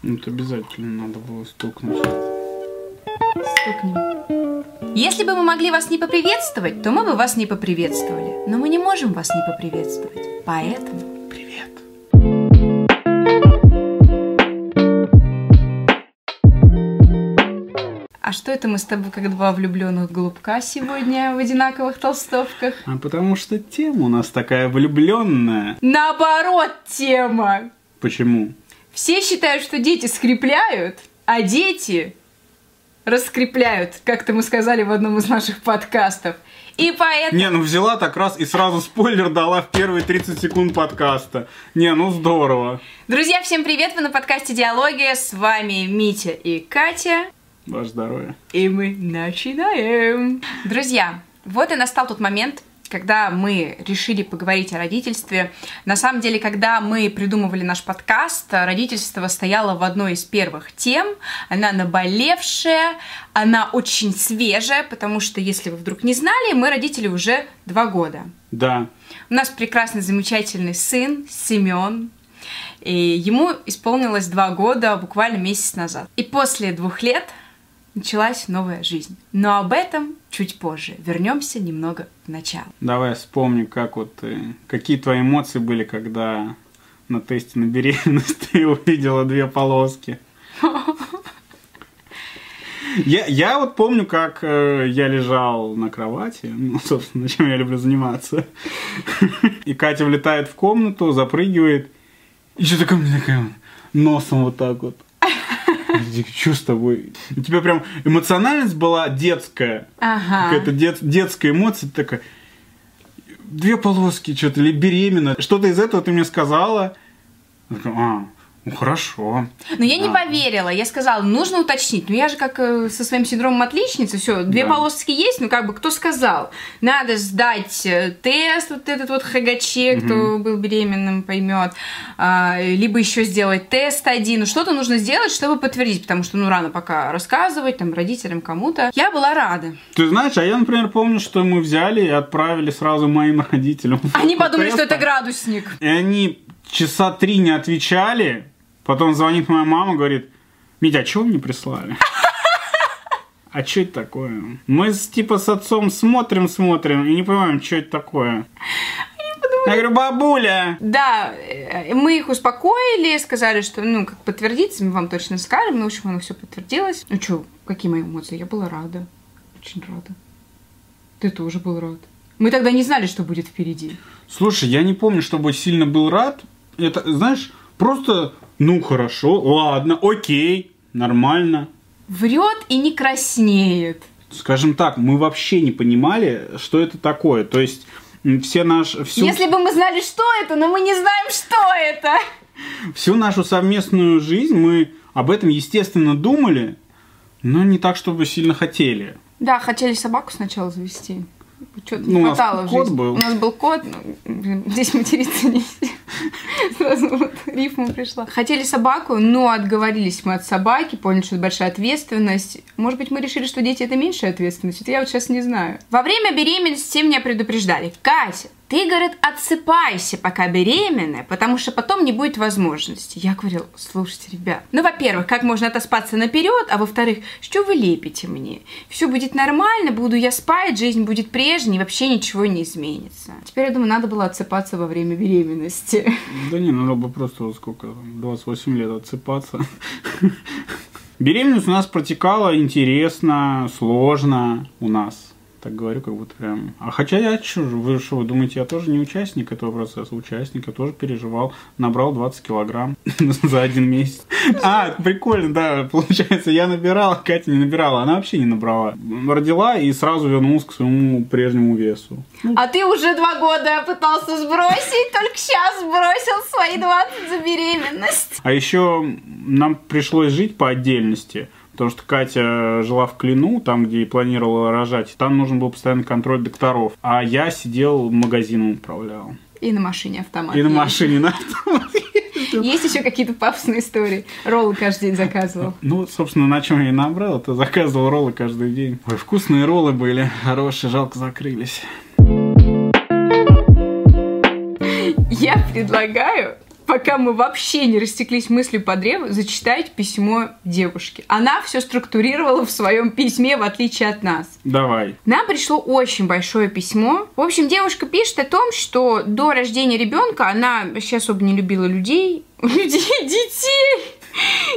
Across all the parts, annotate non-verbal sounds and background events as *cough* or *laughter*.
Ну, это обязательно надо было стукнуть. Стукнем. Если бы мы могли вас не поприветствовать, то мы бы вас не поприветствовали. Но мы не можем вас не поприветствовать. Поэтому... Привет. А что это мы с тобой, как два влюбленных голубка сегодня в одинаковых толстовках? А потому что тема у нас такая влюбленная. Наоборот, тема! Почему? Все считают, что дети скрепляют, а дети раскрепляют, как-то мы сказали в одном из наших подкастов. И поэтому... Не, ну взяла так раз и сразу спойлер дала в первые 30 секунд подкаста. Не, ну здорово. Друзья, всем привет! Вы на подкасте «Диалоги». С вами Митя и Катя. Ваше здоровье. И мы начинаем. Друзья, вот и настал тот момент, когда мы решили поговорить о родительстве. На самом деле, когда мы придумывали наш подкаст, родительство стояло в одной из первых тем. Она наболевшая, она очень свежая, потому что, если вы вдруг не знали, мы родители уже два года. Да. У нас прекрасный, замечательный сын Семен. И ему исполнилось два года буквально месяц назад. И после двух лет началась новая жизнь. Но об этом чуть позже. Вернемся немного в начало. Давай вспомним, как вот ты, какие твои эмоции были, когда на тесте на беременность *laughs* ты увидела две полоски. *laughs* Я, я вот помню, как э, я лежал на кровати, *laughs* ну, собственно, чем я люблю заниматься. И Катя влетает в комнату, запрыгивает, и что такое мне такая носом вот так вот. Что с тобой? У тебя прям эмоциональность была детская. Ага. Какая-то дет, детская эмоция такая. Две полоски, что-то, или беременна. Что-то из этого ты мне сказала. А, ну хорошо. Но я не А. поверила. Я сказала, нужно уточнить. Ну я же как э, со своим синдромом отличницы, все, две Да. полоски есть, ну как бы кто сказал? Надо сдать э, тест, вот этот вот ХГЧ, кто был беременным, поймет. А, либо еще сделать тест один. Ну, Что-то нужно сделать, чтобы подтвердить, потому что ну рано пока рассказывать там родителям кому-то. Я была рада. Ты знаешь, а я, например, помню, что мы взяли и отправили сразу моим родителям. Они подумали, что теста. это градусник. И они часа три не отвечали. Потом звонит моя мама, говорит, Митя, а чего мне прислали? *laughs* А что это такое? Мы типа с отцом смотрим, смотрим и не понимаем, что это такое. Я говорю, бабуля! Да, э, мы их успокоили, сказали, что, ну, как подтвердится, мы вам точно скажем. Ну, в общем, оно все подтвердилось. Ну, что, какие мои эмоции? Я была рада. Очень рада. Ты тоже был рад. Мы тогда не знали, что будет впереди. Слушай, я не помню, чтобы сильно был рад. Это, знаешь, просто, ну хорошо, ладно, окей, нормально. Врет и не краснеет. Скажем так, мы вообще не понимали, что это такое. То есть все наш, всю, Если бы мы знали, что это, но мы не знаем, что это. всю нашу совместную жизнь мы об этом, естественно, думали, но не так, чтобы сильно хотели. Да, хотели собаку сначала завести. Что-то Ну, не у нас хватало в жизни. был. У нас был кот, ну, блин, здесь материться *laughs* не Сразу *laughs* вот рифма пришла. Хотели собаку, но отговорились мы от собаки, поняли, что это большая ответственность. Может быть, мы решили, что дети это меньшая ответственность. Это я вот сейчас не знаю. Во время беременности меня предупреждали. Катя, ты, говорит, отсыпайся, пока беременная, потому что потом не будет возможности. Я говорила, слушайте, ребят, ну, во-первых, как можно отоспаться наперед, а во-вторых, что вы лепите мне? Все будет нормально, буду я спать, жизнь будет прежней, вообще ничего не изменится. Теперь, я думаю, надо было отсыпаться во время беременности. Да не, надо бы просто вот сколько, там, 28 лет отсыпаться. Беременность у нас протекала интересно, сложно у нас. Так говорю, как будто прям... А хотя я вы что, вы думаете, я тоже не участник этого процесса? Участник, я тоже переживал. Набрал 20 килограмм *laughs* за один месяц. А, прикольно, да, получается, я набирал, Катя не набирала. Она вообще не набрала. Родила и сразу вернулась к своему прежнему весу. А ты уже два года пытался сбросить, только сейчас сбросил свои 20 за беременность. А еще нам пришлось жить по отдельности, потому что Катя жила в Клину, там, где и планировала рожать. Там нужен был постоянный контроль докторов. А я сидел магазином управлял. И на машине автомат. И на машине на автомате. Есть еще какие-то пафосные истории. Роллы каждый день заказывал. Ну, собственно, на чем я и набрал, это заказывал роллы каждый день. Ой, вкусные роллы были, хорошие, жалко закрылись. Я предлагаю пока мы вообще не растеклись мыслью по древу, зачитать письмо девушки. Она все структурировала в своем письме, в отличие от нас. Давай. Нам пришло очень большое письмо. В общем, девушка пишет о том, что до рождения ребенка она вообще особо не любила людей, *laughs* людей, детей,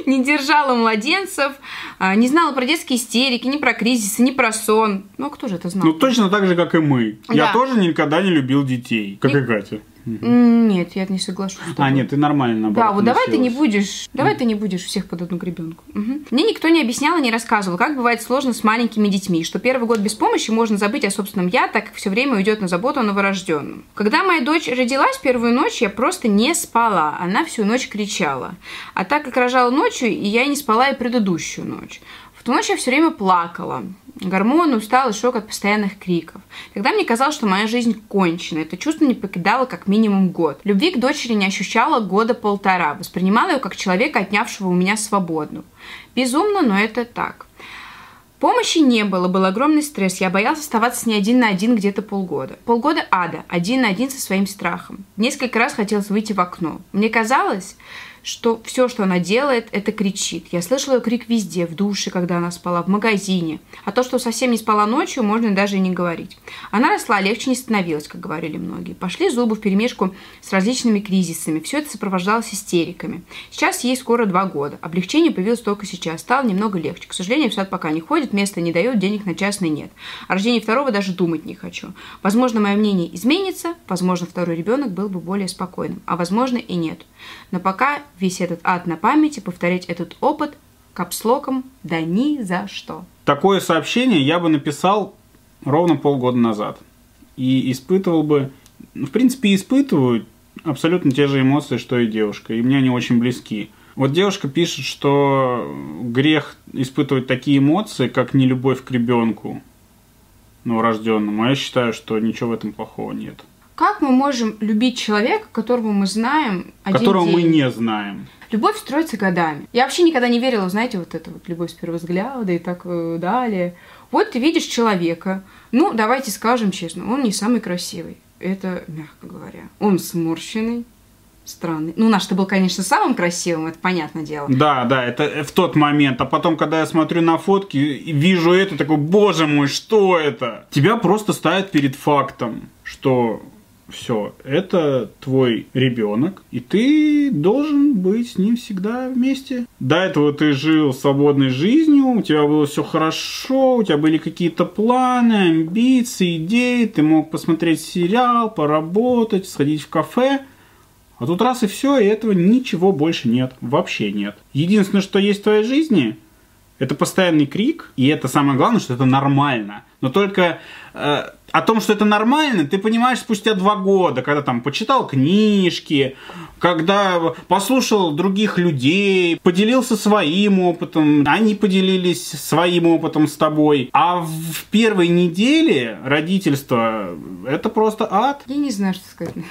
не держала младенцев, а, не знала про детские истерики, ни про кризисы, ни про сон. Ну, а кто же это знал? Ну, точно так же, как и мы. Я Да. тоже никогда не любил детей, как и Катя. Нет, я не соглашусь. А, нет, ты нормально наоборот, Да, вот давай ты не будешь, давай ты не будешь всех под одну гребенку. Мгм. Мне никто не объяснял и не рассказывал, как бывает сложно с маленькими детьми, что первый год без помощи можно забыть о собственном я, так как все время уйдет на заботу о новорожденном. Когда моя дочь родилась первую ночь, я просто не спала, она всю ночь кричала. А так как рожала ночью, и я не спала и предыдущую ночь. В ту ночь я все время плакала. Гормоны, усталый шок от постоянных криков. Тогда мне казалось, что моя жизнь кончена. Это чувство не покидало как минимум год. Любви к дочери не ощущала года полтора. Воспринимала ее как человека, отнявшего у меня свободу. Безумно, но это так. Помощи не было, был огромный стресс. Я боялся оставаться с ней один на один где-то полгода. Полгода ада, один на один со своим страхом. Несколько раз хотелось выйти в окно. Мне казалось, что все, что она делает, это кричит. Я слышала ее крик везде, в душе, когда она спала, в магазине. А то, что совсем не спала ночью, можно даже и не говорить. Она росла, легче не становилась, как говорили многие. Пошли зубы в перемешку с различными кризисами. Все это сопровождалось истериками. Сейчас ей скоро два года. Облегчение появилось только сейчас. Стало немного легче. К сожалению, в сад пока не ходит, места не дает, денег на частный нет. О рождении второго даже думать не хочу. Возможно, мое мнение изменится, возможно, второй ребенок был бы более спокойным, а возможно и нет. Но пока весь этот ад на памяти, повторять этот опыт капслоком да ни за что. Такое сообщение я бы написал ровно полгода назад. И испытывал бы, ну, в принципе, испытываю абсолютно те же эмоции, что и девушка. И мне они очень близки. Вот девушка пишет, что грех испытывать такие эмоции, как нелюбовь к ребенку новорожденному. А я считаю, что ничего в этом плохого нет. Как мы можем любить человека, которого мы знаем один Которого мы день? не знаем. Любовь строится годами. Я вообще никогда не верила, знаете, вот это вот любовь с первого взгляда и так э, далее. Вот ты видишь человека, ну, давайте скажем честно, он не самый красивый. Это, мягко говоря. Он сморщенный, странный. Ну, наш-то был, конечно, самым красивым, это понятное дело. Да, да, это в тот момент. А потом, когда я смотрю на фотки и вижу это, такой, боже мой, что это? Тебя просто ставят перед фактом, что все, это твой ребенок, и ты должен быть с ним всегда вместе. До этого ты жил свободной жизнью, у тебя было все хорошо, у тебя были какие-то планы, амбиции, идеи, ты мог посмотреть сериал, поработать, сходить в кафе. А тут раз и все, и этого ничего больше нет. Вообще нет. Единственное, что есть в твоей жизни, это постоянный крик, и это самое главное, что это нормально. Но только э, о том, что это нормально, ты понимаешь спустя два года, когда там почитал книжки, когда послушал других людей, поделился своим опытом, они поделились своим опытом с тобой. А в первой неделе родительства это просто ад. Я не знаю, что сказать на.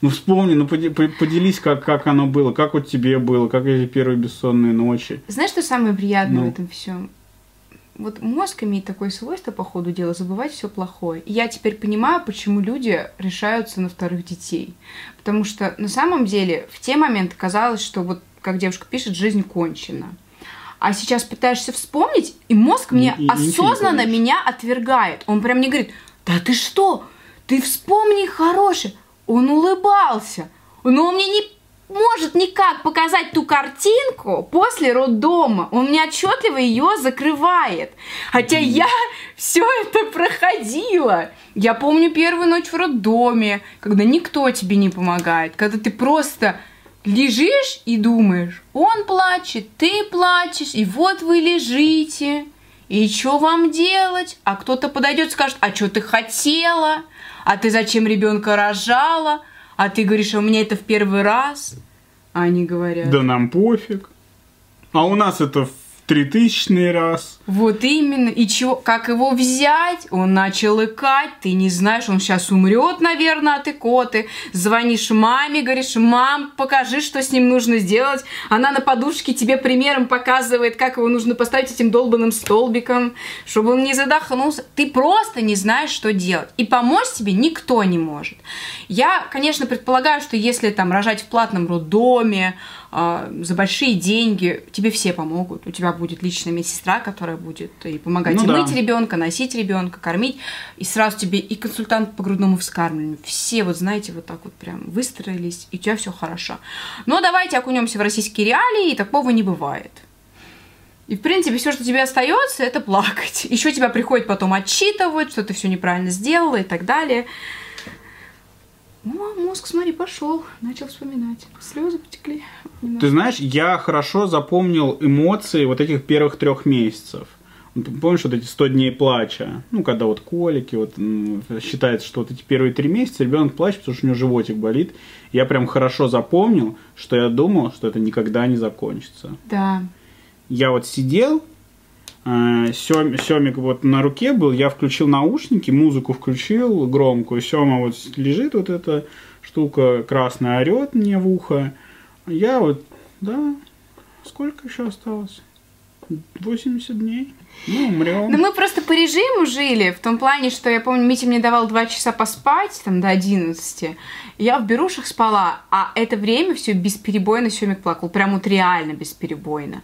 Ну вспомни, ну поделись, как, как оно было, как вот тебе было, как эти первые бессонные ночи. Знаешь, что самое приятное Ну. в этом всем? Вот мозг имеет такое свойство, по ходу дела, забывать все плохое. И я теперь понимаю, почему люди решаются на вторых детей. Потому что на самом деле в те моменты казалось, что вот, как девушка пишет, жизнь кончена. А сейчас пытаешься вспомнить, и мозг мне И- осознанно меня отвергает. Он прям мне говорит, да ты что? Ты вспомни хороший. Он улыбался. Но он мне не может никак показать ту картинку после роддома. Он мне отчетливо ее закрывает. Хотя я все это проходила. Я помню первую ночь в роддоме, когда никто тебе не помогает, когда ты просто лежишь и думаешь, он плачет, ты плачешь, и вот вы лежите. И что вам делать? А кто-то подойдет и скажет, а что ты хотела? А ты зачем ребенка рожала? А ты говоришь, а у меня это в первый раз. А они говорят, Да нам пофиг. А у нас это в тритысячный раз. Вот именно. И чего, как его взять? Он начал икать, ты не знаешь, он сейчас умрет, наверное, от икоты. Звонишь маме, говоришь, мам, покажи, что с ним нужно сделать. Она на подушке тебе примером показывает, как его нужно поставить этим долбанным столбиком, чтобы он не задохнулся. Ты просто не знаешь, что делать. И помочь тебе никто не может. Я, конечно, предполагаю, что если там рожать в платном роддоме, а, за большие деньги тебе все помогут. У тебя будет личная медсестра, которая будет и помогать ну, и да. мыть ребенка, носить ребенка, кормить. И сразу тебе и консультант по грудному вскармливанию. Все, вот знаете, вот так вот прям выстроились, и у тебя все хорошо. Но давайте окунемся в российские реалии, и такого не бывает. И, в принципе, все, что тебе остается, это плакать. Еще тебя приходит потом отчитывать, что ты все неправильно сделала и так далее. Ну, а мозг, смотри, пошел, начал вспоминать. Слезы потекли. Немножко. Ты знаешь, я хорошо запомнил эмоции вот этих первых трех месяцев. Помнишь вот эти 100 дней плача? Ну, когда вот колики, вот считается, что вот эти первые три месяца ребенок плачет, потому что у него животик болит. Я прям хорошо запомнил, что я думал, что это никогда не закончится. Да. Я вот сидел, Э, Сем, Семик вот на руке был, я включил наушники, музыку включил громкую, Сема вот лежит вот эта штука красная, орет мне в ухо. Я вот, да, сколько еще осталось? 80 дней. Ну, умрем. Да мы просто по режиму жили, в том плане, что я помню, Митя мне давал 2 часа поспать, там, до 11. Я в берушах спала, а это время все бесперебойно Семик плакал, прям вот реально бесперебойно.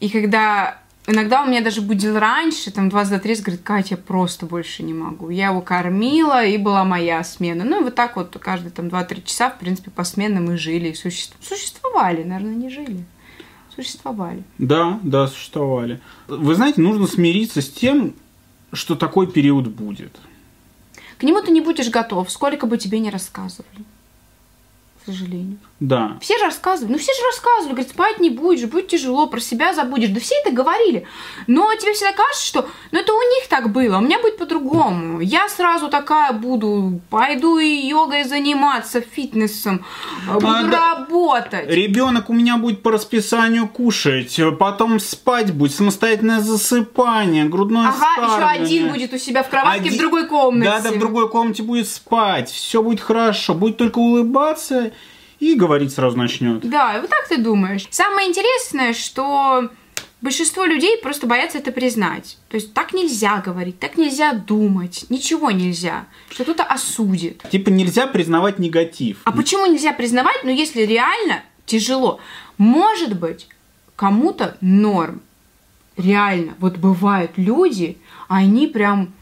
И когда Иногда он меня даже будил раньше, там 20-30, говорит, Катя, просто больше не могу. Я его кормила, и была моя смена. Ну, и вот так вот каждые там 2-3 часа, в принципе, по сменам мы жили и существовали, наверное, не жили. Существовали. Да, да, существовали. Вы знаете, нужно смириться с тем, что такой период будет. К нему ты не будешь готов, сколько бы тебе ни рассказывали сожалению. Да. Все же рассказывали, ну все же рассказывали, говорят, спать не будешь, будет тяжело, про себя забудешь. Да все это говорили. Но тебе всегда кажется, что ну это у них так было, у меня будет по-другому. Я сразу такая буду, пойду и йогой заниматься, фитнесом, а, буду а, работать. Ребенок у меня будет по расписанию кушать, потом спать будет, самостоятельное засыпание, грудное Ага, еще один будет у себя в кроватке один... в другой комнате. Да, да, в другой комнате будет спать, все будет хорошо, будет только улыбаться и говорить сразу начнет. Да, вот так ты думаешь. Самое интересное, что большинство людей просто боятся это признать. То есть так нельзя говорить, так нельзя думать, ничего нельзя, что кто-то осудит. Типа нельзя признавать негатив. А почему нельзя признавать? Ну, если реально тяжело. Может быть, кому-то норм. Реально. Вот бывают люди, они прям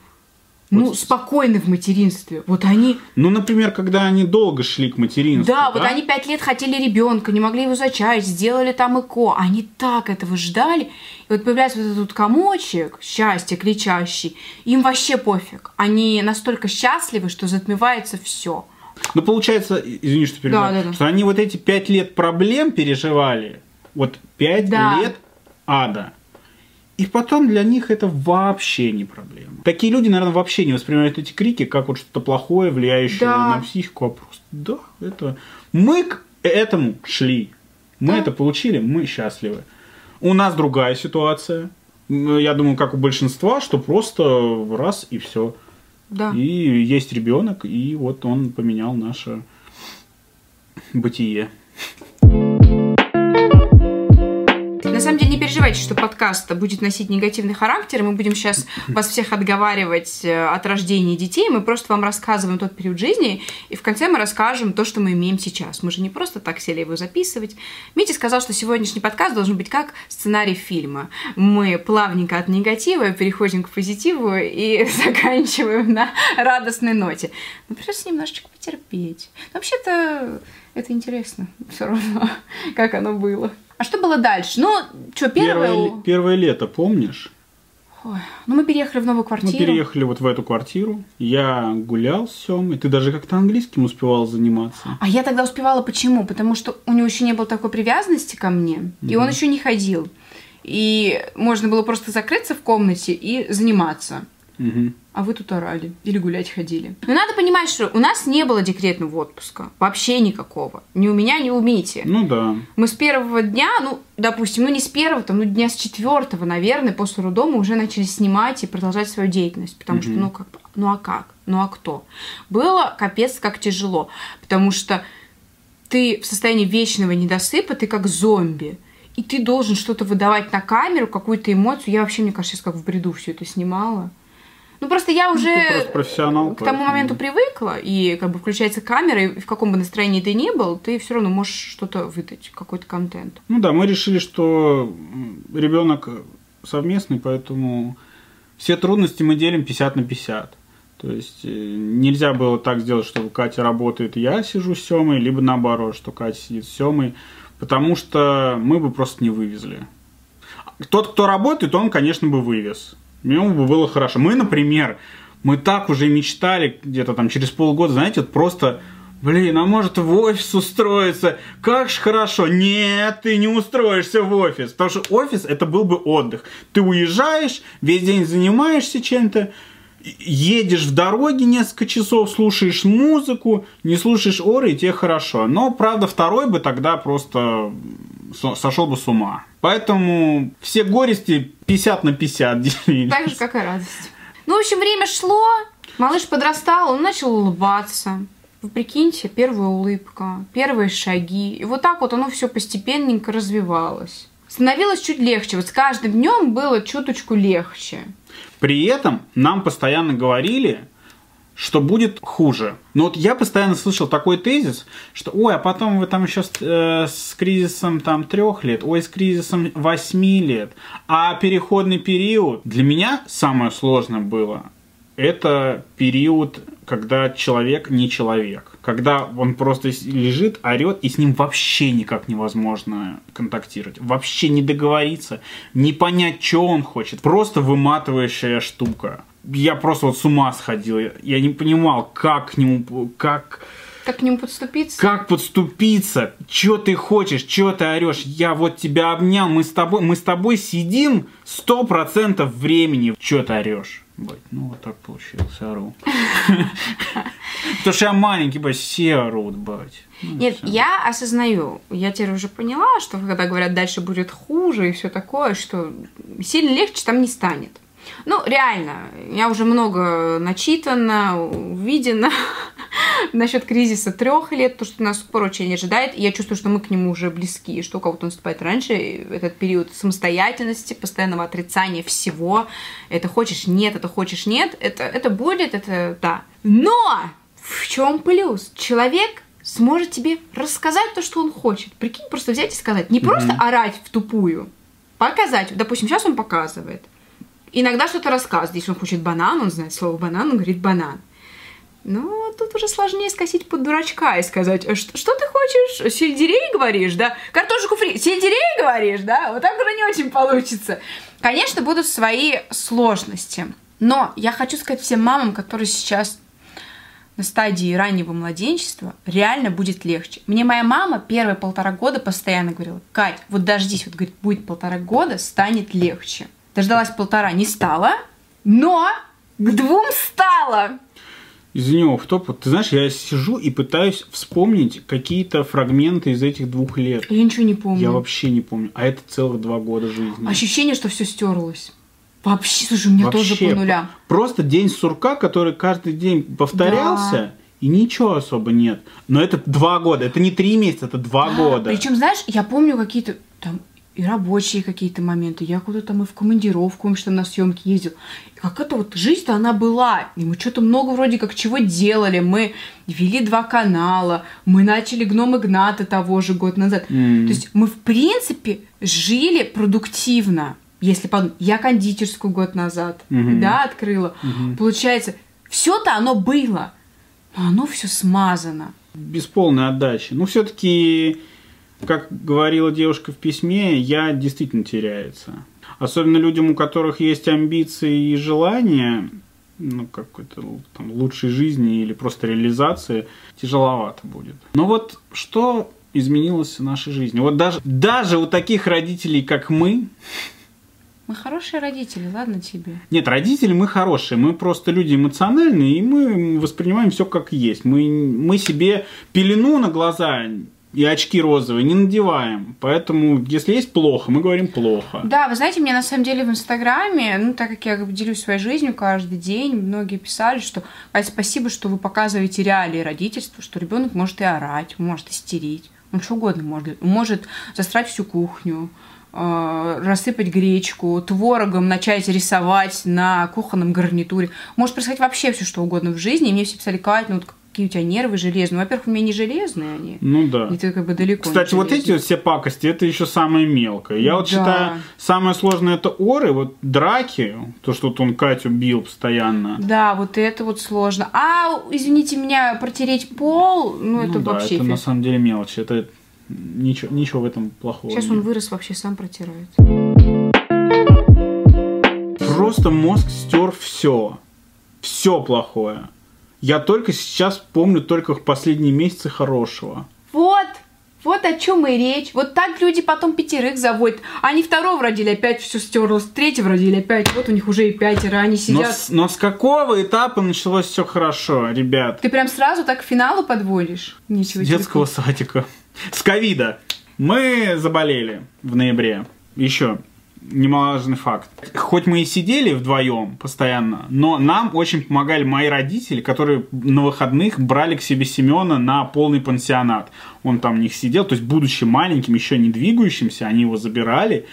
ну, вот. спокойны в материнстве. Вот они... Ну, например, когда они долго шли к материнству. Да, да? вот они пять лет хотели ребенка, не могли его зачать, сделали там ЭКО. Они так этого ждали. И вот появляется вот этот комочек, счастье кричащий, им вообще пофиг. Они настолько счастливы, что затмевается все. Ну, получается, извини, что перебиваю, да, да, да. что они вот эти пять лет проблем переживали, вот пять да. лет ада. И потом для них это вообще не проблема. Такие люди, наверное, вообще не воспринимают эти крики как вот что-то плохое, влияющее да. на психику, а просто да, это... Мы к этому шли. Мы да. это получили, мы счастливы. У нас другая ситуация. Я думаю, как у большинства, что просто раз и все. Да. И есть ребенок, и вот он поменял наше бытие. На самом деле не переживайте, что подкаст будет носить негативный характер. Мы будем сейчас вас всех отговаривать э, от рождения детей. Мы просто вам рассказываем тот период жизни, и в конце мы расскажем то, что мы имеем сейчас. Мы же не просто так сели его записывать. Митя сказал, что сегодняшний подкаст должен быть как сценарий фильма. Мы плавненько от негатива переходим к позитиву и *laughs* заканчиваем на радостной ноте. Ну, придется немножечко потерпеть. вообще-то это интересно все равно, *laughs* как оно было. А что было дальше? Ну, что, первое... Первое, первое лето, помнишь? Ой, ну мы переехали в новую квартиру. Мы переехали вот в эту квартиру. Я гулял с Семой. Ты даже как-то английским успевал заниматься. А я тогда успевала почему? Потому что у него еще не было такой привязанности ко мне. Mm-hmm. И он еще не ходил. И можно было просто закрыться в комнате и заниматься. Мгм. а вы тут орали или гулять ходили. Но надо понимать, что у нас не было декретного отпуска. Вообще никакого. Ни у меня, ни у Мити. Ну да. Мы с первого дня, ну, допустим, ну не с первого, там, ну дня с четвертого, наверное, после роддома уже начали снимать и продолжать свою деятельность. Потому что, Мгм. ну как, ну а как? Ну а кто? Было капец как тяжело. Потому что ты в состоянии вечного недосыпа, ты как зомби. И ты должен что-то выдавать на камеру, какую-то эмоцию. Я вообще, мне кажется, сейчас как в бреду все это снимала. Ну, просто я уже ты просто профессионал, к тому поэтому. моменту привыкла, и как бы включается камера, и в каком бы настроении ты ни был, ты все равно можешь что-то выдать, какой-то контент. Ну да, мы решили, что ребенок совместный, поэтому все трудности мы делим 50 на 50. То есть э, нельзя было так сделать, что Катя работает, и я сижу с Семой, либо наоборот, что Катя сидит с Семой, потому что мы бы просто не вывезли. Тот, кто работает, он, конечно, бы вывез. Ему бы было хорошо. Мы, например, мы так уже мечтали где-то там через полгода, знаете, вот просто Блин, а может в офис устроиться? Как ж хорошо. Нет, ты не устроишься в офис. Потому что офис это был бы отдых. Ты уезжаешь, весь день занимаешься чем-то, едешь в дороге несколько часов, слушаешь музыку, не слушаешь оры, и тебе хорошо. Но, правда, второй бы тогда просто со- сошел бы с ума. Поэтому все горести 50 на 50 *laughs* делили. Так же, как и радость. Ну, в общем, время шло, малыш подрастал, он начал улыбаться. Вы прикиньте, первая улыбка, первые шаги. И вот так вот оно все постепенненько развивалось. Становилось чуть легче. Вот с каждым днем было чуточку легче. При этом нам постоянно говорили, что будет хуже. Но вот я постоянно слышал такой тезис, что ой, а потом вы там еще с, э, с кризисом там трех лет, ой, с кризисом восьми лет. А переходный период для меня самое сложное было. Это период, когда человек не человек. Когда он просто лежит, орет, и с ним вообще никак невозможно контактировать. Вообще не договориться, не понять, что он хочет. Просто выматывающая штука. Я просто вот с ума сходил. Я- Я не понимал, как к нему, как, Как к нему подступиться? как подступиться, что ты хочешь, что ты орешь. Я вот тебя обнял, мы с тобой, мы с тобой сидим сто процентов времени. Что ты орешь? Бать, ну вот так получилось, ору. Потому что я маленький, бать, все орут, бать. Ну, Нет, я осознаю, я теперь уже поняла, что когда говорят дальше будет хуже и все такое, что сильно легче там не станет. Ну, реально, я уже много начитана, увидена *laughs* насчет кризиса трех лет, то, что нас скоро очень ожидает. И я чувствую, что мы к нему уже близки, и что у кого-то наступает раньше. Этот период самостоятельности, постоянного отрицания всего. Это хочешь нет, это хочешь нет. Это, это будет, это да. Но в чем плюс? Человек сможет тебе рассказать то, что он хочет. Прикинь, просто взять и сказать. Не просто орать в тупую, показать. Допустим, сейчас он показывает. Иногда что-то рассказывает. Если он хочет банан, он знает слово банан, он говорит банан. Ну, тут уже сложнее скосить под дурачка и сказать, «А что, что ты хочешь? Сельдерей говоришь, да? Картошку фри. Сельдерей говоришь, да? Вот так уже не очень получится. Конечно, будут свои сложности. Но я хочу сказать всем мамам, которые сейчас на стадии раннего младенчества, реально будет легче. Мне моя мама первые полтора года постоянно говорила, Кать, вот дождись, вот, говорит, будет полтора года, станет легче. Дождалась полтора, не стало, но к двум стало. Извини, в топ. Ты знаешь, я сижу и пытаюсь вспомнить какие-то фрагменты из этих двух лет. Я ничего не помню. Я вообще не помню. А это целых два года жизни. Ощущение, что все стерлось. Вообще, слушай, у меня тоже Вообще, по нулям. Просто день сурка, который каждый день повторялся, Да. и ничего особо нет. Но это два года. Это не три месяца, это два года. Причем, знаешь, я помню какие-то там и рабочие какие-то моменты. Я куда-то и в командировку, что на съемки ездил. И как это вот жизнь-то она была. И мы что-то много вроде как чего делали. Мы вели два канала. Мы начали гном Игната того же год назад. М. То есть мы, в принципе, жили продуктивно. Если подумать, я кондитерскую год назад, Мгм. да, открыла. Мгм. Получается, все-то оно было, но оно все смазано. Без полной отдачи. Ну, все-таки, как говорила девушка в письме, я действительно теряется. Особенно людям, у которых есть амбиции и желания, ну, какой-то там лучшей жизни или просто реализации, тяжеловато будет. Но вот что изменилось в нашей жизни? Вот даже, даже у таких родителей, как мы, Мы хорошие родители, ладно тебе. Нет, родители мы хорошие, мы просто люди эмоциональные, и мы воспринимаем все как есть. Мы, мы себе пелену на глаза и очки розовые не надеваем. Поэтому, если есть плохо, мы говорим плохо. Да, вы знаете, мне на самом деле в Инстаграме, ну, так как я делюсь своей жизнью каждый день, многие писали, что Ать, спасибо, что вы показываете реалии родительства, что ребенок может и орать, может истерить, он что угодно может. Может засрать всю кухню, э, рассыпать гречку, творогом начать рисовать на кухонном гарнитуре. Может происходить вообще все что угодно в жизни. И мне все писали, Кать, ну вот какие у тебя нервы железные. Во-первых, у меня не железные они. Ну да. И ты как бы далеко Кстати, вот эти вот все пакости, это еще самое мелкое. Я вот Да. считаю, самое сложное это оры, вот драки, то, что вот он Катю бил постоянно. Да, вот это вот сложно. А, извините меня, протереть пол, ну, это Ну да, вообще это на фиг. самом деле мелочь. Это ничего, ничего в этом плохого Сейчас нет. он вырос, вообще сам протирает. Просто мозг стер все. Все плохое. Я только сейчас помню только последние месяцы хорошего. Вот, вот о чем и речь. Вот так люди потом пятерых заводят. Они второго родили, опять все стерлось. Третьего родили, опять. Вот у них уже и пятеро. Они Но сидят. с, но с какого этапа началось все хорошо, ребят? Ты прям сразу так к финалу подводишь? Ничего С детского садика. С ковида. Мы заболели в ноябре. Еще немаловажный факт. Хоть мы и сидели вдвоем постоянно, но нам очень помогали мои родители, которые на выходных брали к себе Семена на полный пансионат. Он там у них сидел, то есть будучи маленьким, еще не двигающимся, они его забирали,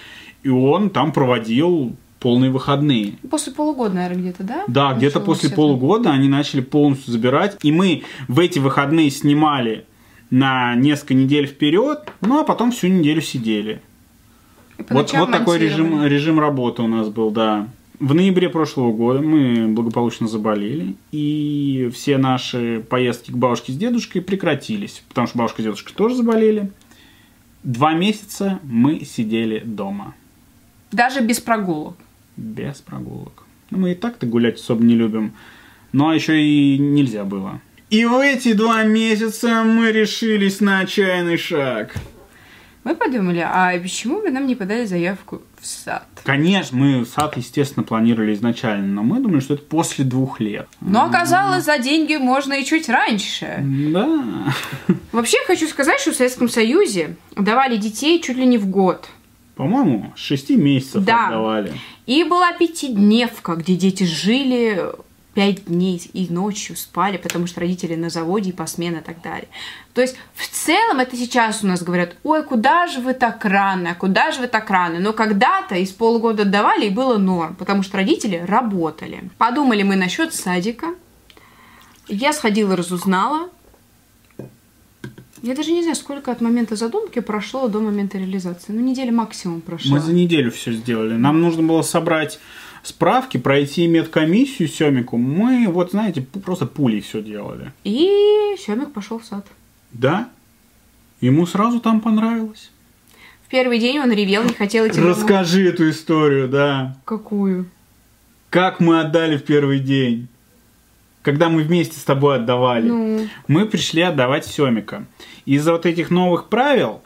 и он там проводил полные выходные. После полугода, наверное, где-то, да? Да, где-то после это? полугода они начали полностью забирать. И мы в эти выходные снимали на несколько недель вперед, ну а потом всю неделю сидели. По Вот, вот такой режим, режим работы у нас был, да. В ноябре прошлого года мы благополучно заболели, и все наши поездки к бабушке с дедушкой прекратились, потому что бабушка и дедушка тоже заболели. Два месяца мы сидели дома, Даже без прогулок. без прогулок. Ну, мы и так-то гулять особо не любим, но еще и нельзя было. И в эти два месяца мы решились на отчаянный шаг. Мы подумали, а почему бы нам не подали заявку в сад? Конечно, мы сад, естественно, планировали изначально, но мы думали, что это после двух лет. Но оказалось, за деньги можно и чуть раньше. Да. Вообще, хочу сказать, что в Советском Союзе давали детей чуть ли не в год. По-моему, с шести месяцев Да. отдавали. И была пятидневка, где дети жили пять дней и ночью спали, потому что родители на заводе и посменно и так далее. То есть в целом это сейчас у нас говорят, ой, куда же вы так рано, куда же вы так рано. Но когда-то из полугода давали и было норм, потому что родители работали. Подумали мы насчет садика. Я сходила, разузнала. Я даже не знаю, сколько от момента задумки прошло до момента реализации. Ну, неделя максимум прошла. Мы за неделю все сделали. Нам нужно было собрать справки, пройти медкомиссию Семику. Мы, вот знаете, просто пулей все делали. И Семик пошел в сад. Да? Ему сразу там понравилось. В первый день он ревел, не хотел идти. Расскажи эту историю, да. Какую? Как мы отдали в первый день? Когда мы вместе с тобой отдавали. Ну, мы пришли отдавать Семика. Из-за вот этих новых правил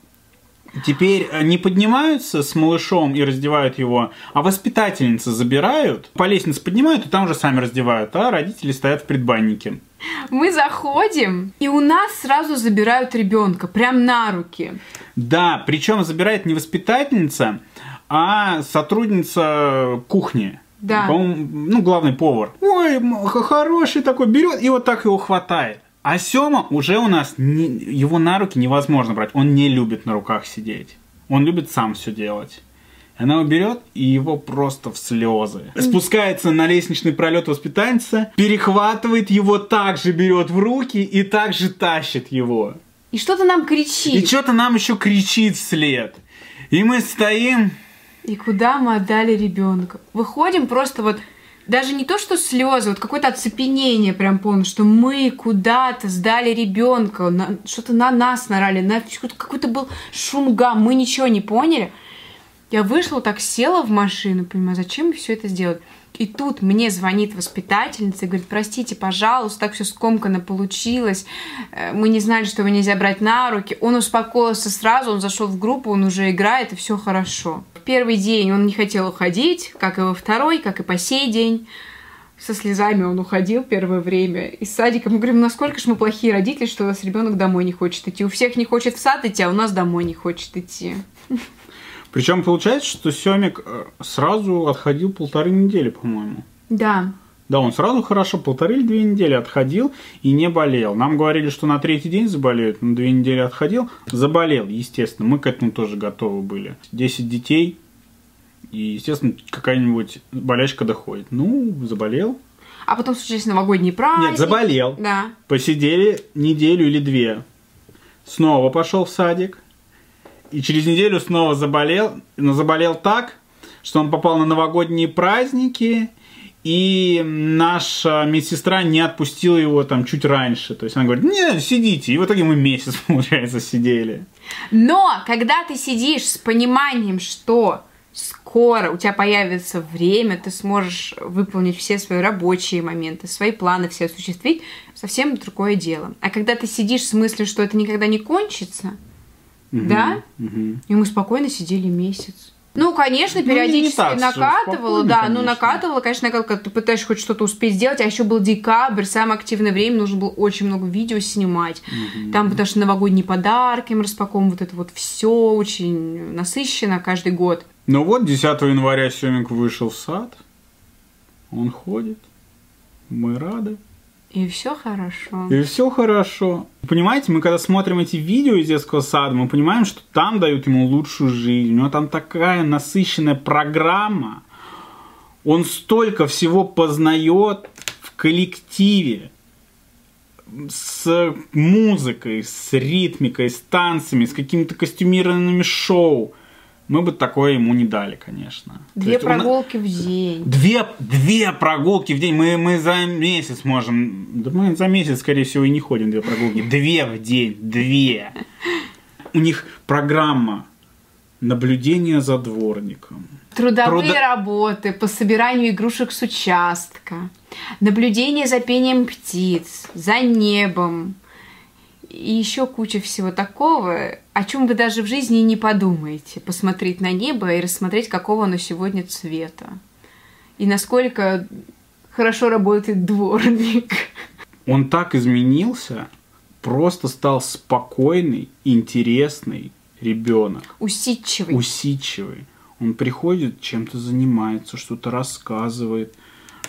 теперь э, не поднимаются с малышом и раздевают его, а воспитательницы забирают, по лестнице поднимают и там уже сами раздевают, а родители стоят в предбаннике. мы заходим, и у нас сразу забирают ребенка, прям на руки. Да, причем забирает не воспитательница, а сотрудница кухни. Да. По-моему, ну, главный повар. Ой, хороший такой, берет и вот так его хватает. А Сема уже у нас, не- его на руки невозможно брать. Он не любит на руках сидеть. Он любит сам все делать. Она его берет и его просто в слезы. Спускается на лестничный пролет воспитательница, перехватывает его, также берет в руки и также тащит его. И что-то нам И кричит. что-то нам еще кричит вслед. И мы стоим, И куда мы отдали ребенка? Выходим просто вот даже не то, что слезы, вот какое-то оцепенение прям полное, что мы куда-то сдали ребенка, на- что-то на нас нарали, на какой-то- был шумгам, мы ничего не поняли. Я вышла, так села в машину, понимаю, зачем все это сделать. И тут мне звонит воспитательница и говорит, простите, пожалуйста, так все скомканно получилось, Э, мы не знали, что его нельзя брать на руки. Он успокоился сразу, он зашел в группу, он уже играет, и все хорошо. Первый день он не хотел уходить, как и во второй, как и по сей день. Со слезами он уходил первое время из садика. Мы говорим, насколько же мы плохие родители, что у нас ребенок домой не хочет идти. У всех не хочет в сад идти, а у нас домой не хочет идти. Причем получается, что Семик э, сразу отходил полторы недели, по-моему. Да. Да, он сразу хорошо полторы или две недели отходил и не болел. Нам говорили, что на третий день заболеет, но две недели отходил, заболел, естественно. Мы к этому тоже готовы были. Десять детей, и, естественно, какая-нибудь болячка доходит. Ну, заболел. А потом случились новогодние праздники. Нет, заболел. Да. Посидели неделю или две. Снова пошел в садик. И через неделю снова заболел. Но заболел так, что он попал на новогодние праздники. И наша медсестра не отпустила его там чуть раньше. То есть она говорит, не, сидите. И в итоге мы месяц, *laughs* получается, сидели. Но когда ты сидишь с пониманием, что скоро у тебя появится время, ты сможешь выполнить все свои рабочие моменты, свои планы все осуществить, совсем другое дело. А когда ты сидишь с мыслью, что это никогда не кончится, угу, да, угу. и мы спокойно сидели месяц. Ну, конечно, периодически ну, накатывало, да, конечно. ну накатывало, конечно, когда ты пытаешься хоть что-то успеть сделать, а еще был декабрь, самое активное время, нужно было очень много видео снимать. Угу. Там, потому что новогодние подарки мы распаковываем, вот это вот все очень насыщенно каждый год. Ну вот, 10 января Семик вышел в сад, он ходит, мы рады. И все хорошо. И все хорошо. Понимаете, мы когда смотрим эти видео из детского сада, мы понимаем, что там дают ему лучшую жизнь. У него там такая насыщенная программа. Он столько всего познает в коллективе с музыкой, с ритмикой, с танцами, с какими-то костюмированными шоу мы бы такое ему не дали, конечно. Две прогулки он... в день. Две, две прогулки в день. Мы, мы за месяц можем... Да мы за месяц, скорее всего, и не ходим две прогулки. Две в день. Две. У них программа наблюдения за дворником. Трудовые Трудо... работы по собиранию игрушек с участка. Наблюдение за пением птиц, за небом, и еще куча всего такого, о чем вы даже в жизни не подумаете. Посмотреть на небо и рассмотреть, какого оно сегодня цвета. И насколько хорошо работает дворник. Он так изменился, просто стал спокойный, интересный ребенок. Усидчивый. Усидчивый. Он приходит, чем-то занимается, что-то рассказывает,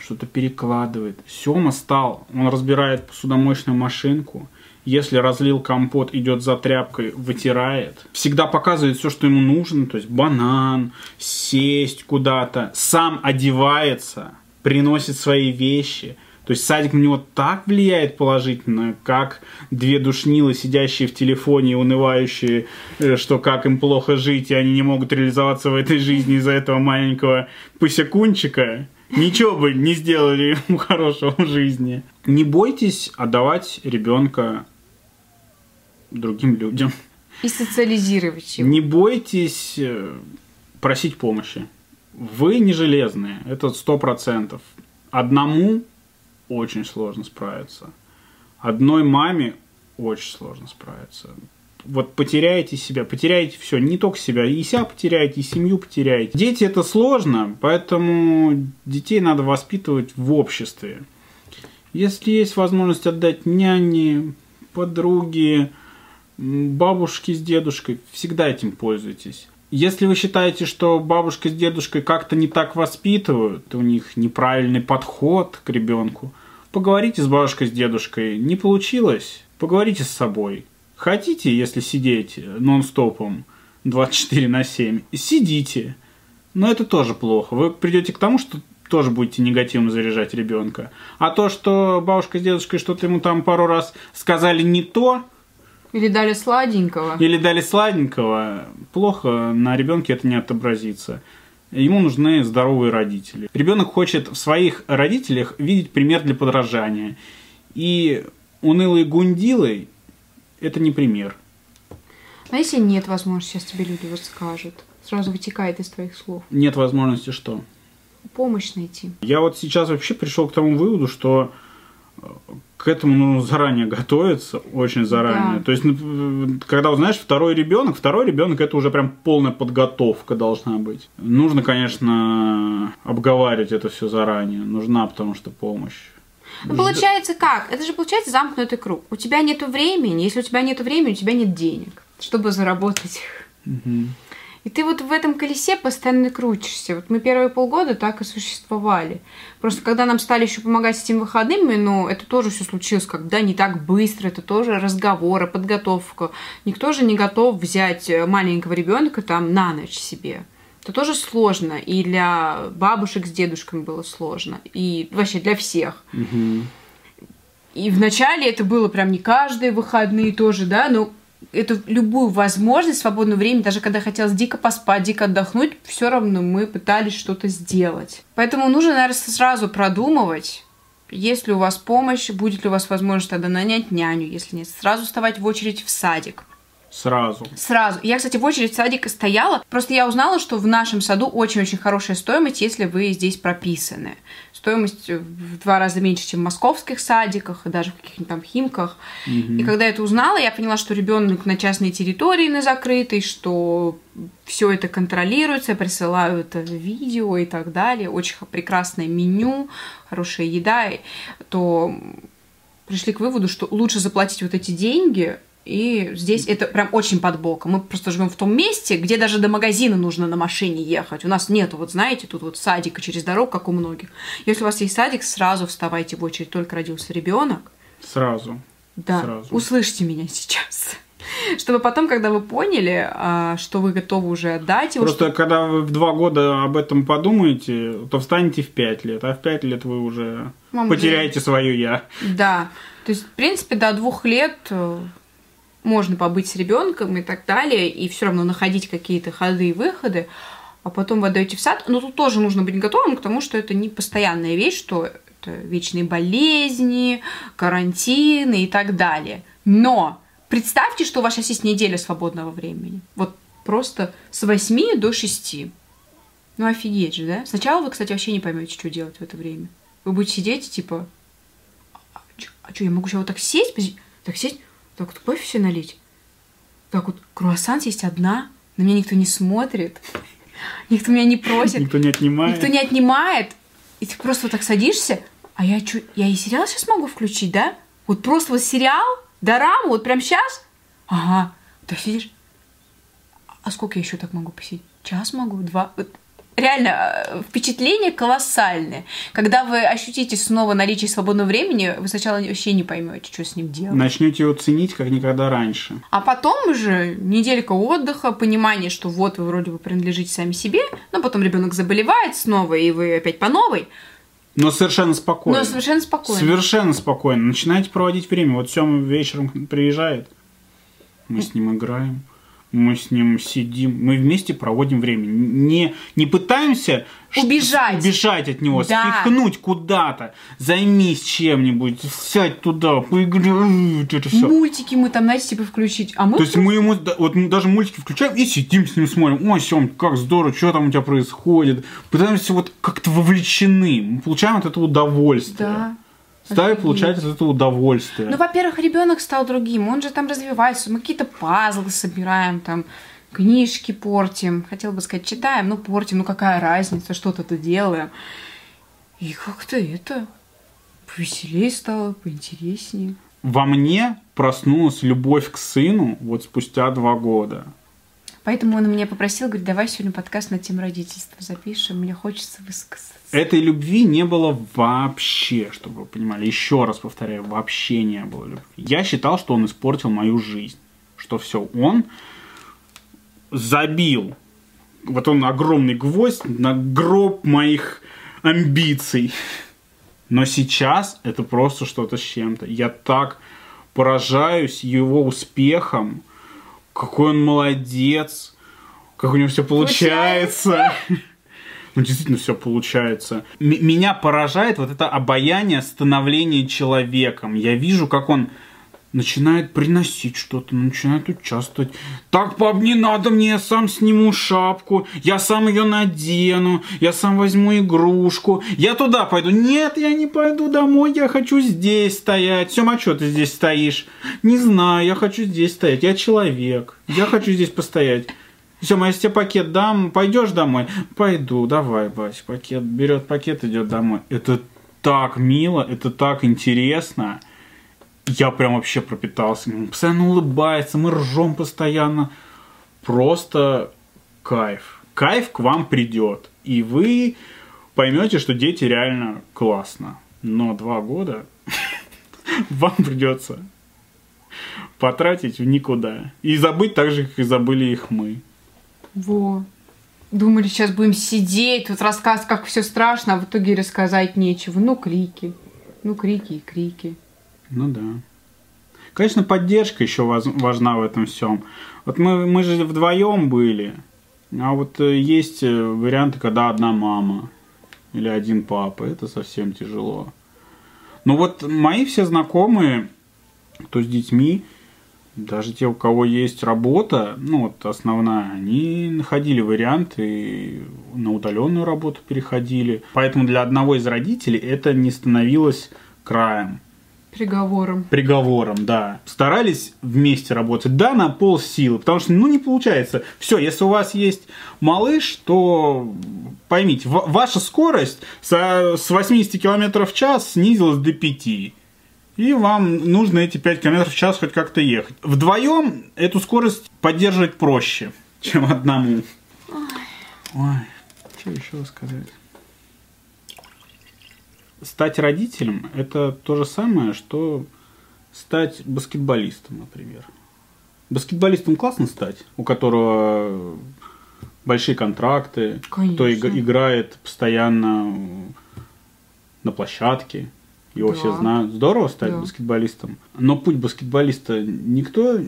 что-то перекладывает. Сема стал, он разбирает посудомоечную машинку, если разлил компот, идет за тряпкой, вытирает. Всегда показывает все, что ему нужно, то есть банан, сесть куда-то, сам одевается, приносит свои вещи. То есть садик на него так влияет положительно, как две душнилы, сидящие в телефоне и унывающие, э, что как им плохо жить, и они не могут реализоваться в этой жизни из-за этого маленького пусякунчика. Ничего бы не сделали ему *laughs* хорошего в жизни. Не бойтесь отдавать ребенка другим людям. И социализировать его. Не бойтесь э, просить помощи. Вы не железные, это сто процентов. Одному очень сложно справиться. Одной маме очень сложно справиться. Вот потеряете себя, потеряете все, не только себя, и себя потеряете, и семью потеряете. Дети это сложно, поэтому детей надо воспитывать в обществе. Если есть возможность отдать няне, подруге, бабушки с дедушкой, всегда этим пользуйтесь. Если вы считаете, что бабушка с дедушкой как-то не так воспитывают, у них неправильный подход к ребенку, поговорите с бабушкой с дедушкой. Не получилось? Поговорите с собой. Хотите, если сидеть нон-стопом 24 на 7, сидите. Но это тоже плохо. Вы придете к тому, что тоже будете негативно заряжать ребенка. А то, что бабушка с дедушкой что-то ему там пару раз сказали не то, или дали сладенького. Или дали сладенького. Плохо на ребенке это не отобразится. Ему нужны здоровые родители. Ребенок хочет в своих родителях видеть пример для подражания. И унылые гундилы – это не пример. А если нет возможности, сейчас тебе люди вот скажут? Сразу вытекает из твоих слов. Нет возможности что? Помощь найти. Я вот сейчас вообще пришел к тому выводу, что к этому нужно *laughs* заранее готовиться, очень заранее. Да. То есть, ну, когда, знаешь, второй ребенок, второй ребенок это уже прям полная подготовка должна быть. Нужно, конечно, обговаривать это все заранее. Нужна, потому что помощь. Ну, получается как? Это же получается замкнутый круг. У тебя нет времени, если у тебя нет времени, у тебя нет денег, чтобы заработать. Мгм. И ты вот в этом колесе постоянно крутишься. Вот мы первые полгода так и существовали. Просто когда нам стали еще помогать с этими выходными, ну, это тоже все случилось, когда не так быстро, это тоже разговоры, подготовка. Никто же не готов взять э, маленького ребенка там на ночь себе. Это тоже сложно. И для бабушек с дедушками было сложно. И вообще для всех. Мгм. И вначале это было прям не каждые выходные тоже, да, но это любую возможность, свободное время, даже когда хотелось дико поспать, дико отдохнуть, все равно мы пытались что-то сделать. Поэтому нужно, наверное, сразу продумывать, есть ли у вас помощь, будет ли у вас возможность тогда нанять няню, если нет, сразу вставать в очередь в садик. Сразу. Сразу. Я, кстати, в очередь в садик стояла. Просто я узнала, что в нашем саду очень-очень хорошая стоимость, если вы здесь прописаны. Стоимость в два раза меньше, чем в московских садиках, и даже в каких-нибудь там химках. И когда я это узнала, я поняла, что ребенок на частной территории, на закрытой, что все это контролируется, присылают видео и так далее. Очень прекрасное меню, хорошая еда. То пришли к выводу, что лучше заплатить вот эти деньги, и здесь это прям очень под боком. Мы просто живем в том месте, где даже до магазина нужно на машине ехать. У нас нету, вот знаете, тут вот садика через дорогу, как у многих. Если у вас есть садик, сразу вставайте в очередь, только родился ребенок. Сразу. Да, Сразу. услышьте меня сейчас. *laughs* Чтобы потом, когда вы поняли, а, что вы готовы уже отдать его, Просто когда вы в два года об этом подумаете, то встанете в пять лет, а в пять лет вы уже Вам потеряете свое я. Да. То есть, в принципе, до двух лет э, можно побыть с ребенком и так далее, и все равно находить какие-то ходы и выходы, а потом вы отдаете в сад. Но тут тоже нужно быть готовым к тому, что это не постоянная вещь, что это вечные болезни, карантины и так далее. Но представьте, что у вас сейчас есть неделя свободного времени. Вот просто с 8 до 6. Ну, офигеть же, да? Сначала вы, кстати, вообще не поймете, что делать в это время. Вы будете сидеть типа, а что, я могу сейчас вот так сесть, так сесть, так вот кофе все налить, так вот круассан съесть одна, на меня никто не смотрит, *laughs* никто меня не просит, Никто не отнимает. никто не отнимает, и ты просто вот так садишься, а я что, я и сериал сейчас могу включить, да? Вот просто вот сериал, дораму, вот прям сейчас? Ага, так сидишь, а сколько я еще так могу посидеть? Час могу, два. Вот реально э, впечатление колоссальное. Когда вы ощутите снова наличие свободного времени, вы сначала вообще не поймете, что с ним делать. Начнете его ценить, как никогда раньше. А потом уже неделька отдыха, понимание, что вот вы вроде бы принадлежите сами себе, но потом ребенок заболевает снова, и вы опять по новой, Но совершенно спокойно. но совершенно спокойно. Совершенно спокойно. Начинаете проводить время. Вот Сема вечером приезжает, мы с ним играем, мы с ним сидим, мы вместе проводим время. Не, не пытаемся Убежать. убежать от него, Да. спихнуть куда-то, займись чем-нибудь, сядь туда, поиграй, вот это все. Мультики мы там, знаете, типа включить. А мы То есть мы ему вот мы даже мультики включаем и сидим с ним смотрим. Ой, Сем, как здорово, что там у тебя происходит. Пытаемся вот как-то вовлечены. Мы получаем от этого удовольствие. Да. Стали Офигеть. получать от этого удовольствие. Ну, во-первых, ребенок стал другим, он же там развивается, мы какие-то пазлы собираем, там книжки портим, хотела бы сказать, читаем, ну портим, ну какая разница, что-то-то делаем. И как-то это повеселее стало, поинтереснее. Во мне проснулась любовь к сыну вот спустя два года. Поэтому он меня попросил, говорит, давай сегодня подкаст на тему родительства запишем, мне хочется высказаться. Этой любви не было вообще, чтобы вы понимали. Еще раз повторяю, вообще не было любви. Я считал, что он испортил мою жизнь. Что все, он забил. Вот он огромный гвоздь на гроб моих амбиций. Но сейчас это просто что-то с чем-то. Я так поражаюсь его успехом. Какой он молодец. Как у него все получается. Ну, действительно, все получается. М- меня поражает вот это обаяние становления человеком. Я вижу, как он начинает приносить что-то, начинает участвовать. Так, пап, не надо мне, я сам сниму шапку, я сам ее надену, я сам возьму игрушку, я туда пойду. Нет, я не пойду домой, я хочу здесь стоять. Сема, а что ты здесь стоишь? Не знаю, я хочу здесь стоять, я человек, я хочу здесь постоять. Сема, я тебе пакет дам, пойдешь домой? Пойду, давай, Бась, пакет, берет пакет, идет домой. Это так мило, это так интересно я прям вообще пропитался. Он постоянно улыбается, мы ржем постоянно. Просто кайф. Кайф к вам придет. И вы поймете, что дети реально классно. Но два года *laughs* вам придется потратить в никуда. И забыть так же, как и забыли их мы. Во. Думали, сейчас будем сидеть, тут рассказ, как все страшно, а в итоге рассказать нечего. Ну, крики. Ну, крики и крики. Ну да. Конечно, поддержка еще важна в этом всем. Вот мы, мы же вдвоем были, а вот э, есть э, варианты, когда одна мама или один папа. Это совсем тяжело. Но вот мои все знакомые, кто с детьми, даже те, у кого есть работа, ну вот основная, они находили варианты на удаленную работу переходили. Поэтому для одного из родителей это не становилось краем. Приговором. Приговором, да. Старались вместе работать, да, на пол силы, потому что, ну, не получается. Все, если у вас есть малыш, то поймите, ваша скорость со, с 80 км в час снизилась до 5. И вам нужно эти 5 км в час хоть как-то ехать. Вдвоем эту скорость поддерживать проще, *laughs* чем одному. Ой, Ой что еще сказать? Стать родителем – это то же самое, что стать баскетболистом, например. Баскетболистом классно стать, у которого большие контракты, Конечно. кто играет постоянно на площадке, его да. все знают. Здорово стать да. баскетболистом. Но путь баскетболиста никто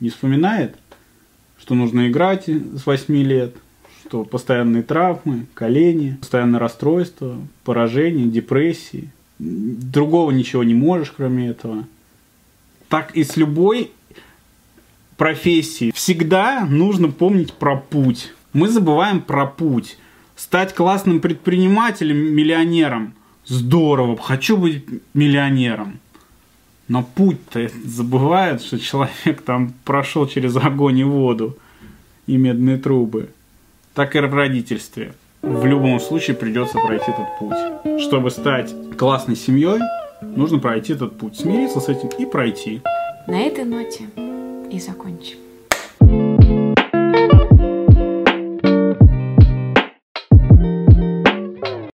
не вспоминает, что нужно играть с 8 лет – что постоянные травмы, колени, постоянное расстройство, поражение, депрессии. Другого ничего не можешь, кроме этого. Так и с любой профессией. Всегда нужно помнить про путь. Мы забываем про путь. Стать классным предпринимателем, миллионером. Здорово, хочу быть миллионером. Но путь-то забывает, что человек там прошел через огонь и воду и медные трубы так и в родительстве. В любом случае придется пройти этот путь. Чтобы стать классной семьей, нужно пройти этот путь, смириться с этим и пройти. На этой ноте и закончим.